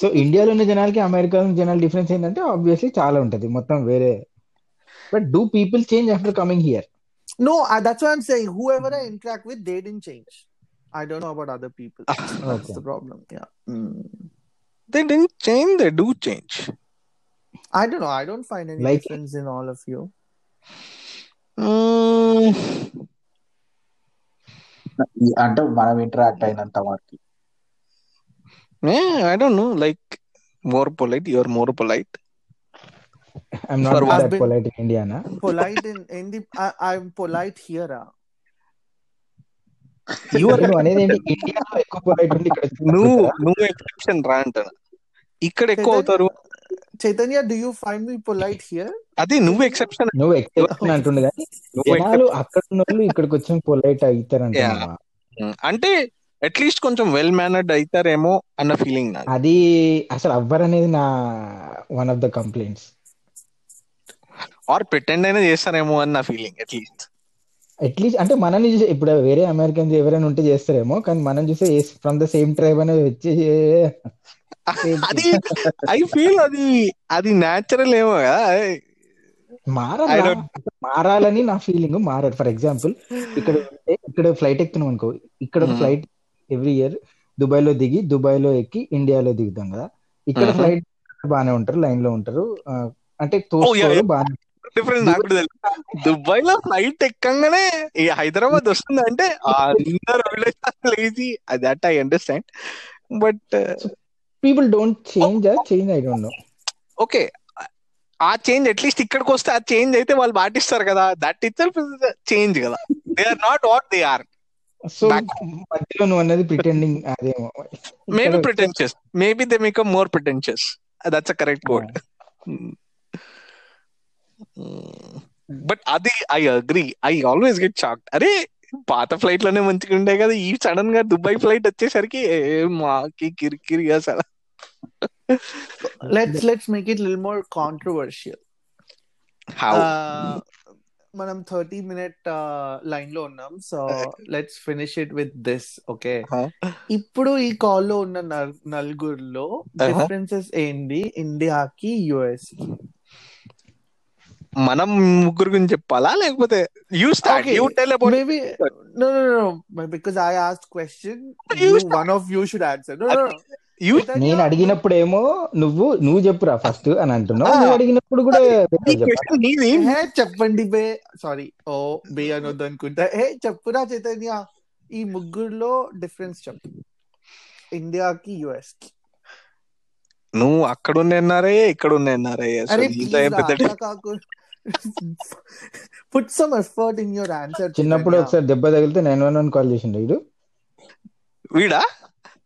సో ఇండియాలో ఉన్న జనాలకి అమెరికాలో ఉన్న జనాల డిఫరెన్స్ ఏంటంటే ఆబ్వియస్లీ చాలా ఉంటది మొత్తం వేరే but do people change after coming here No, I, that's what I'm saying. Whoever I interact with, they didn't change. I don't know about other people. That's Okay. the problem. Yeah. Mm. They don't change they do change I don't know. I don't find any Like- difference in all of you. అంటే మనం interact అయినంత వారికి I don't know like more polite you're more polite I'm not For what? That polite in Indiana Polite in, in the. I, I'm polite here. ah. ఇక్కడ నువ్వు నువ్వు exception రా అంటాను ఇక్కడ ఎక్కువ అవుతారు Chaitanya, do you find me polite here? అది నువ్వు ఎక్సెప్షన్ నువ్వు ఎక్సెప్షన్ అంటుండే కానీ జనాలు అక్కడ ఉన్న వాళ్ళు ఇక్కడికి వచ్చి పొలైట్ అవుతారంటున్నావా అంటే అట్లీస్ట్ కొంచెం వెల్ మేనర్డ్ అవుతారేమో అన్న ఫీలింగ్ నాకు అది అసలు అవ్వరనేది నా one of the complaints are pretend అయినా చేస్తారేమో అన్న ఫీలింగ్ అట్లీస్ట్ అట్లీస్ట్ అంటే మనల్ని చూసే ఇప్పుడు వేరే అమెరికన్స్ ఎవరైనా ఉంటే చేస్తారేమో కానీ మనం చూసే ఫ్రమ్ ద సేమ్ ట్రైబ్ అనేది వచ్చి అది ఐ ఫీల్ అది అది న్యాచురల్ ఏమో కదా మారాలి మారాలని నా ఫీలింగ్ మారారు ఫర్ ఎగ్జాంపుల్ ఇక్కడ ఇక్కడ ఫ్లైట్ ఎక్కుతున్నాం అనుకో ఇక్కడ. ఫ్లైట్ ఎవ్రీ ఇయర్ దుబాయ్లో దిగి దుబాయ్లో ఎక్కి ఇండియాలో దిగుతాం కదా ఇక్కడ. ఫ్లైట్ బాగానే ఉంటారు లైన్లో ఉంటారు అంటే yeah, తోసుకోరు. బాగానే డిఫరెంట్ నాకు తెలుసు దుబాయ్లో ఫ్లైట్ ఎక్కంగానే ఈ హైదరాబాద్ వస్తుందంటే అందరు lazy that I understand but people don't change change I don't know okay ఆ చేంజ్ అట్లీస్ట్ ఇక్కడికి వస్తే ఆ చేంజ్ అయితే వాళ్ళు పాటిస్తారు కదా. దట్ ఇట్ చేంజ్ కదా. They are not what they are so మధ్యలో నువ్వు అన్నది ప్రిటెండింగ్ అదేమో. Maybe pretentious maybe they make them more pretentious that's a correct word but అది I agree I always get shocked అరే పాత ఫ్లైట్లోనే మంచిగా ఉండే కదా ఈ సడన్గా దుబాయ్ ఫ్లైట్ వచ్చేసరికి మాకి కిరికిరి అసలు. Let's let's make it lil more controversial మనం థర్టీ మినిట్ లైన్లో ఉన్నాం. So let's finish it with this okay ఇప్పుడు ఈ కాల్లో ఉన్న నల్- నలుగురిలో డిఫరెన్సెస్ ఏంటి? ఇండియాకి యుఎస్కి. మనం ముగ్గురు గురించి చెప్పాలా? లేకపోతే you start you tell about maybe no no no no because I asked question. You you start. one of you should answer. No no no. You Chaitanya, నేను అడిగినప్పుడేమో నువ్వు నువ్వు చెప్పురా ఫస్ట్ అని అంటున్నావు. ఆ. నువ్వు అడిగినప్పుడు కూడా క్వశ్చన్ చెప్పండి బే. సారీ ఓ బే అనొద్దు అనుకుంటా. హే చెప్పురా చైతన్య. ఈ ముగ్గురులో డిఫరెన్స్ చెప్పు. ఇండియాకి యుఎస్కి. నువ్వు అక్కడ ఉన్నారే ఇక్కడ ఉన్నారే put some effort in your answer చిన్నప్పుడు ఒకసారి దెబ్బ తగిలితే నైన్ వన్ వన్ కాల్ చేసిండు వీడు వీడా?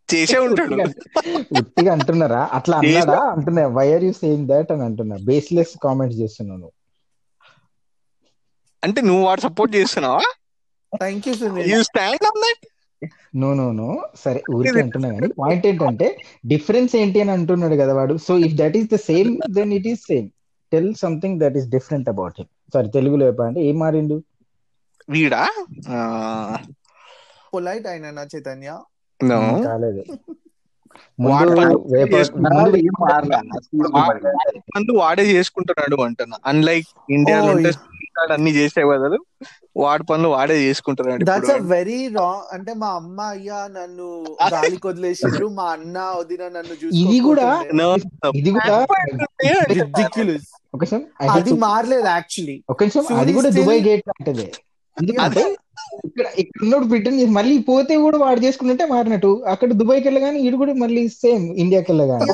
చేసే ఉంటాడు. ఉట్టిగా అంటున్నారా? అట్లా అన్నాడా? అంటున్నా why are you saying that అని అంటున్నా. బేస్లెస్ కామెంట్స్ చేస్తున్నాను అంటే నువ్వు వాడు సపోర్ట్ చేస్తున్నావా? Thank you Sunil you stand on that no no no సరే ఊరికే అంటున్నా కానీ పాయింట్ ఏంటంటే డిఫరెన్స్ ఏంటి అని అంటున్నాడు కదా వాడు. So if that is the same then it is same tell something that is different about him sorry తెలుగులో చెప్పండి. ఏం మారిండు? వీడా? పొలైట్ అయినా చైతన్య. నో ఉమ్, కాలేదు. వాడు ముందు వాడే చేసుకుంటున్నాడు అంటున్నా. అన్లైక్ ఇండియాలో ఉంటే వాడు అన్ని చేసే బదులు వాడి పనులు వాడే చేసుకుంటున్నాడు దట్స్ అ వెరీ రాంగ్ అంటే మా అమ్మ అయ్యా నన్ను గాలికి వదిలేసిండ్రు మా అన్న వదిన నన్ను ఇది కూడా ఇది కూడా రిడిక్యులస్ ఒక నిమిషం అది have to- మారలేదు యాక్చువల్లీ ఒక నిమిషం అది కూడా దుబాయ్ గేట్ లాంటిదే ఎందుకంటే ఇక్కడ ఇక్కడ బ్రిటన్ మళ్ళీ పోతే కూడా వాడు చేసుకుంటే మారినట్టు. అక్కడ దుబాయ్కి వెళ్ళగానే ఇడు కూడా మళ్ళీ సేమ్ ఇండియాకి వెళ్ళగానే.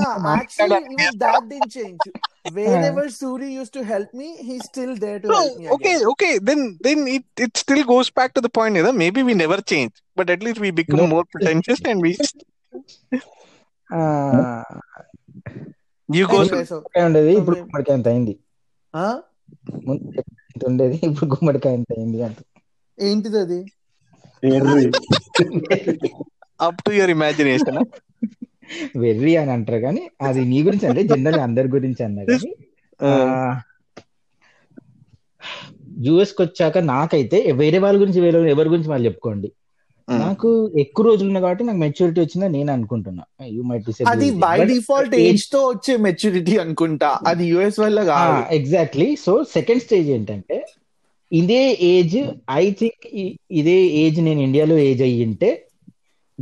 Yeah, change. Wherever Suri used to help me, he's still there to help me. okay, Again. okay. Then, then it it still goes back to the point. You know, maybe we never change, but at least we become No. more pretentious and we ఆ, you go. Anyway, so, గుమ్మడికాయ ఉండేది So ఇప్పుడు గుమ్మడికాయ అంత అయింది ఉండేది ఇప్పుడు గుమ్మడికాయ అంత అయింది అంత ఏంటిది అది to your imagination. huh? వెర్రి అని అంటారు కానీ అది నీ గురించి అంటే జనరల్ అందరి గురించి అన్నా కానీ యుఎస్కి వచ్చాక నాకైతే వేరే వాళ్ళ గురించి వేరే ఎవరి గురించి వాళ్ళు చెప్పుకోండి. నాకు ఎక్కువ రోజులు ఉన్నాయి కాబట్టి నాకు మెచ్యూరిటీ వచ్చిందా నేను అనుకుంటున్నా. యూ మైట్ అది బై డిఫాల్ట్ ఏజ్తో వచ్చే మెచ్యూరిటీ అనుకుంటా. అది యుఎస్ వల్ల ఎగ్జాక్ట్లీ సో సెకండ్ స్టేజ్ ఏంటంటే ఇదే ఏజ్ ఐ థింక్ ఇదే ఏజ్ నేను ఇండియాలో ఏజ్ అయ్యి ఉంటే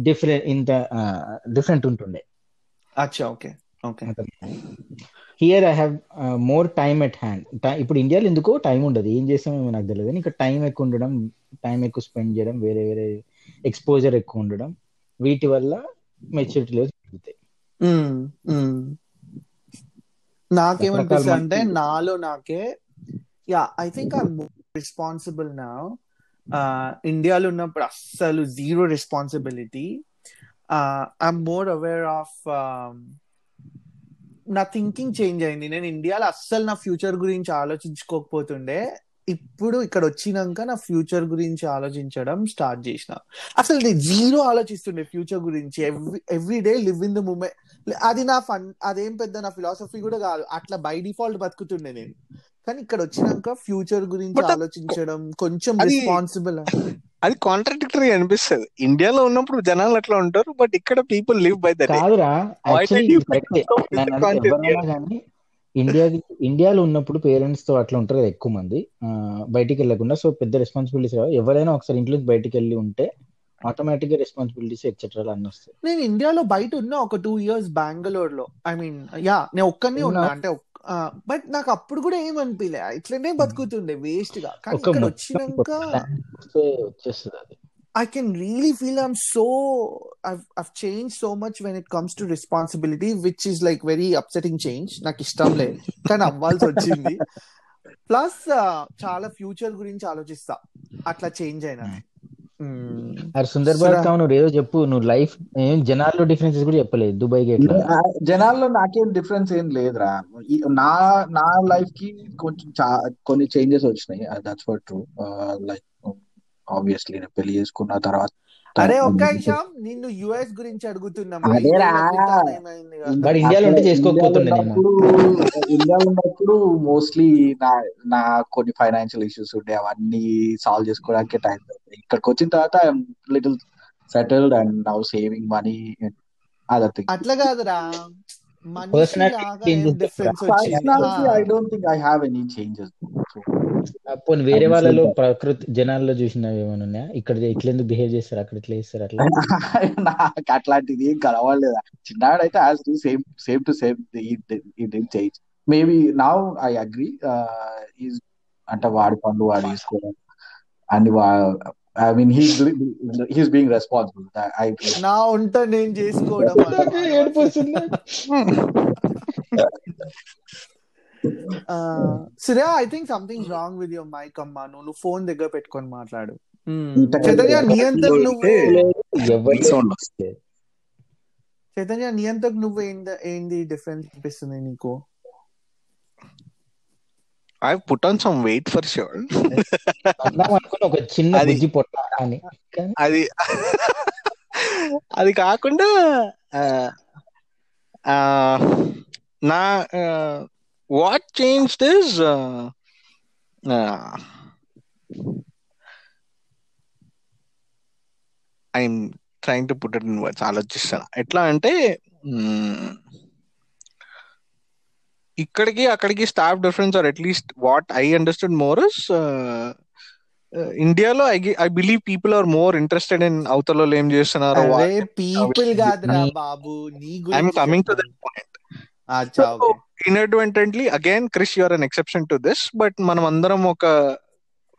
డిఫరెంట్ ఇంత డిఫరెంట్ ఉంటుండే. అచ్చా okay okay. Here I have more time at hand ఇప్పుడు ఇండియాలో ఎందుకో టైం ఉండదు. ఏం చేస్తామో నాకు తెలియదు ఇక్కడ టైం ఎక్కువ ఉండడం టైం ఎక్కువ స్పెండ్ చేయడం వేరే వేరే ఎక్స్పోజర్ ఎక్కువ ఉండడం వీటి వల్ల మెచ్యూరిటీ లెవెల్స్ పెరుగుతాయి. నాకేమనిపిస్తుంది అంటే నాలో నాకే yeah I think I responsible నా ఇండియాలో ఉన్నప్పుడు అస్సలు zero responsibility I'm more aware of నా థింకింగ్ చేంజ్ అయింది. నేను ఇండియాలో అస్సలు నా ఫ్యూచర్ గురించి ఆలోచించుకోకపోతుండే. ఇప్పుడు ఇక్కడ వచ్చినాక నా ఫ్యూచర్ గురించి ఆలోచించడం స్టార్ట్ చేసిన. అసలు నేను జీరో ఆలోచిస్తుండే ఫ్యూచర్ గురించి. Every every day live in the moment అది నా ఫన్ అదేం పెద్ద నా ఫిలాసఫీ కూడా కాదు. అట్లా బై డిఫాల్ట్ బతుకుతుండే నేను. కానీ ఇక్కడ వచ్చినాక ఫ్యూచర్ గురించి But ఆలోచించడం కొంచెం రెస్పాన్సిబుల్ అది కాంట్రాడిక్టరీ అనిపిస్తుంది. ఇండియాలో ఉన్నప్పుడు జనాలు అట్లా ఉంటారు బట్ ఇక్కడ పీపుల్ లివ్ బై కాదురా ఇండియాకి ఇండియాలో ఉన్నప్పుడు పేరెంట్స్తో అట్లా ఉంటారు కదా ఎక్కువ మంది. బయటికి వెళ్ళకుండా సో పెద్ద రెస్పాన్సిబిలిటీస్ రావు. ఎవరైనా ఒకసారి ఇంట్లో బయటికి వెళ్ళి ఉంటే ఆటోమేటిక్గా రెస్పాన్సిబిలిటీస్ ఎక్సెట్రా అన్ని వస్తాయి. నేను ఇండియాలో బయట ఉన్నా ఒక టూ ఇయర్స్ బెంగళూరు లో ఐ మీన్ యా నేను ఒక్కనే ఉన్నా. అంటే బట్ నాకు అప్పుడు కూడా ఏం అనిపించలే ఇట్లనే బతుకుతుండే వేస్ట్గా కానీ ఇక్కడ వచ్చినాక can really feel I'm so I've I've changed so much when it comes to responsibility, which is like very upsetting change. నాకు ఇష్టం లే. కానీ అవ్వాల్సి వచ్చింది. ప్లస్ చాలా ఫ్యూచర్ గురించి ఆలోచిస్తా. అట్లా చేంజ్ అయినా. అరే సుందర్ బాద్ కావు నువ్వు ఏదో చెప్పు నువ్వు లైఫ్ ఏం జనాల్లో డిఫరెన్సెస్ కూడా చెప్పలేదు దుబాయ్ ఎట్లా జనాల్లో నాకేం డిఫరెన్స్ ఏం లేదురా. నా నా లైఫ్కి కొంచెం కొన్ని చేంజెస్ వచ్చినాయి. That's for true like obviously నేను పెళ్ళి చేసుకున్న తర్వాత అరే ఒక్క నిమిషం. నిన్ను యుఎస్ గురించి అడుగుతున్నా. ఇండియాలో ఉంటే చేసుకోకపోతుండే ఇండియాలో ఉన్నప్పుడు మోస్ట్లీ నా నా కొన్ని ఫైనాన్షియల్ ఇష్యూస్ ఉండే. అవన్నీ సాల్వ్ చేసుకోవడానికి టైం ఇక్కడికి వచ్చిన తర్వాత I'm little settled and now saving money other thing అట్లా కాదురా. పోనీ వేరే వాళ్ళలో ప్రకృతి జనాల్లో చూసినవి ఏమైనా ఉన్నాయా? ఇక్కడ ఇట్లా ఎందుకు బిహేవ్ చేస్తారు? అక్కడ ఇట్లా చేస్తారు? అట్లా? నాకు అట్లాంటిది ఏం కలవలేదు చిన్నాడైతే as to same same to same change maybe now I agree అంటే వాడి పనులు వాడు తీసుకోవడం. And I mean he's he's being responsible I నా వంట నేను చేసుకోవడం. సరే I think something wrong with your mic అమ్మా. నువ్వు ఫోన్ దగ్గర పెట్టుకొని మాట్లాడు. Hmm. చైతన్య నియంత్రణ నువ్వు సౌండ్ చైతన్య నియంత్రణ నువ్వు ఏంది ఏంది డిఫరెన్స్ అనిపిస్తుంది నీకు? I put on some weight for sure ఒక చిన్న అది- అని. అది అది కాకుండా నా what changed is I'm trying to put it in words ఆలోచిస్తాను ఎట్లా అంటే ఇక్కడికి అక్కడికి staff difference or at least what I understood more is ఇండియాలో I I believe people are more interested in అవతల ఏం చేస్తున్నారు అరే పీపుల్ కాదురా నీ- బాబు నీ ఐఎమ్ గురించి కమింగ్ టు చెప్పు. దట్ పాయింట్ అచ్చా so okay. Inadvertently again Krish you're an exception to this but మనం అందరం ఒక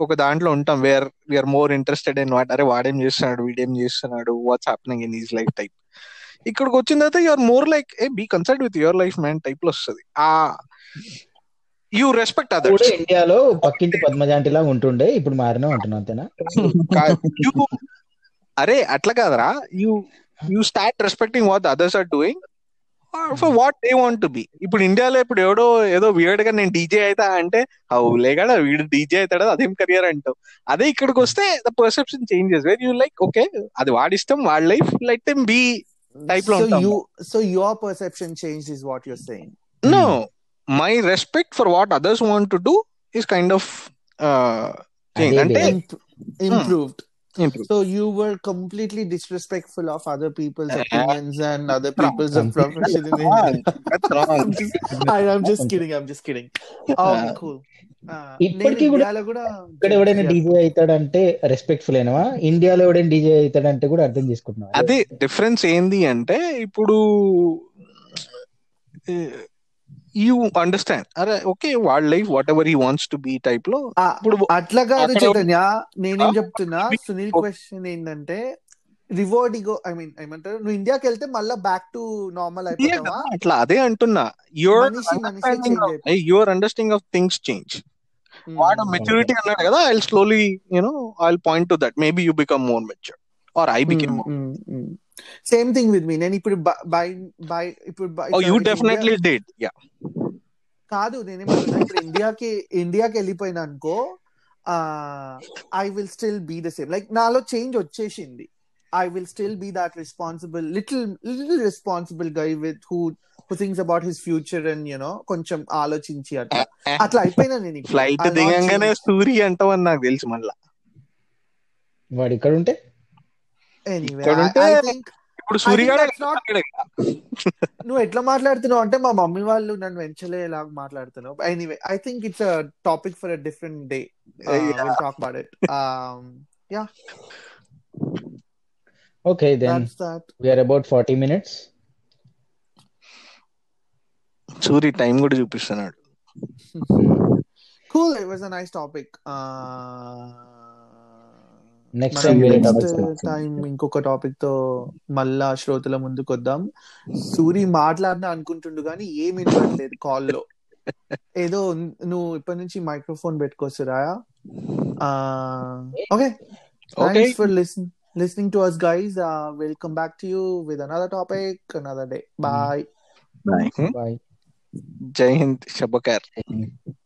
ఒక దాంట్లో ఉంటాం where we're more interested in what అరే వాడేం చేస్తున్నాడు వీడేం చేస్తున్నాడు what's happening in is life type ఇక్కడికి వచ్చిన తర్వాత you're more like a be concert with your life man టైప్లో వస్తుంది. ఆ యూ రెస్పెక్ట్ అదర్స్ ఇండియాలో పక్కింటి పద్మజాంటిలా ఉంటుండే ఇప్పుడు మారినా ఉంటున్నా అంతేనా? అరే అట్లా కాదరా. You you start respecting what others are doing for what they want to be ఇప్పుడు ఇండియాలో ఇప్పుడు ఎవడో ఏదో వియర్డ్గా నేను డీజే అవుతా అంటే అవులేగాడ వీడు డీజే అవుతాడు అదేం కెరియర్ అంటావు? అదే ఇక్కడికి వస్తే the perception changes where you like okay అది వాడిష్టం వాడి life let them be lifelong so you so your perception changed is what you're saying? No mm. my respect for what others want to do is kind of uh, changed. And improved. Improve. so you were completely disrespectful of other people's Yeah. opinions and other Wrong. people's profession in Ah, India. that's wrong. I'm just, I, I'm just kidding. I'm just kidding. Cool. Uh, ఇప్పటికీ నేను కూడా ఇక్కడ ఎవడైనా DJ అవుతాడంటే respectful అయినవా ఇండియాలో ఎవడైనా DJ అవుతాడంటే కూడా అర్థం చేసుకుంటున్నావా అదే డిఫరెన్స్ ఏంది అంటే ఇప్పుడు యూ అండర్స్టాండ్. అరే ఓకే వాళ్ళ life whatever he wants to be టైప్లో. ఇప్పుడు అట్లా కాదు చైతన్య నేనేం? చెప్తున్నా సునీల్ క్వశ్చన్ ఏంటంటే రివార్డ్ ఇగో ఐ మీన్ ఏమంటారు నువ్వు ఇండియాకి వెళ్తే మళ్ళీ బ్యాక్ టు నార్మల్ అయిపోతావా? అట్లా అదే అంటున్నా. Your your understanding of things change వాడు మెచ్యూరిటీ అన్నాడు కదా I slowly you know I point to that maybe you become more mature or I become same thing with me నేను ఇప్పుడు బై బై ఇప్పుడు you definitely did yeah కాదు నేనేమంటున్నా ఇప్పుడు ఇండియాకి ఇండియాకి వెళ్ళిపోయినా అనుకో I will still be the same like నాలో చేంజ్ వచ్చేసింది. I will still be that responsible little little responsible guy with who who things about his future and you know కొంచెం ఆలోచించి అట్లా. అట్లా అయిపోయినా నేను. ఫ్లైట్ దిగంగానే. సూరి అంటావని నాకు తెలుసు మళ్ళా. వాడు ఇక్కడ ఉంటే Anyway, ఇక్కడ I- ఉంటే I think ఇప్పుడు నువ్వు ఎట్లా మాట్లాడుతున్నావు? అంటే మా మమ్మీ వాళ్ళు నన్ను వెంచలేలాగా మాట్లాడుతున్నావు. Anyway I think it's a topic for a different day talk about it yeah okay then that we're about forty minutes Suri time కూడా చూపిస్తున్నాడు. Cool it was a nice topic. Uh next మనం time వేరే Next topic next time ఇంకొక టాపిక్తో మళ్ళా శ్రోతల ముందుకు వద్దాం. సూరి మాట్లాడినా అనుకుంటుండు కానీ ఏమి వినట్లేదు కాల్లో. ఏదో నువ్వు ఇప్పటి నుంచి microphone పెట్టుకోవచ్చురా okay. Okay. Thanks for listen listening to us guys. Uh, we'll come back to you with another topic another day. Bye. Bye. Bye జై హింద్ బాయ్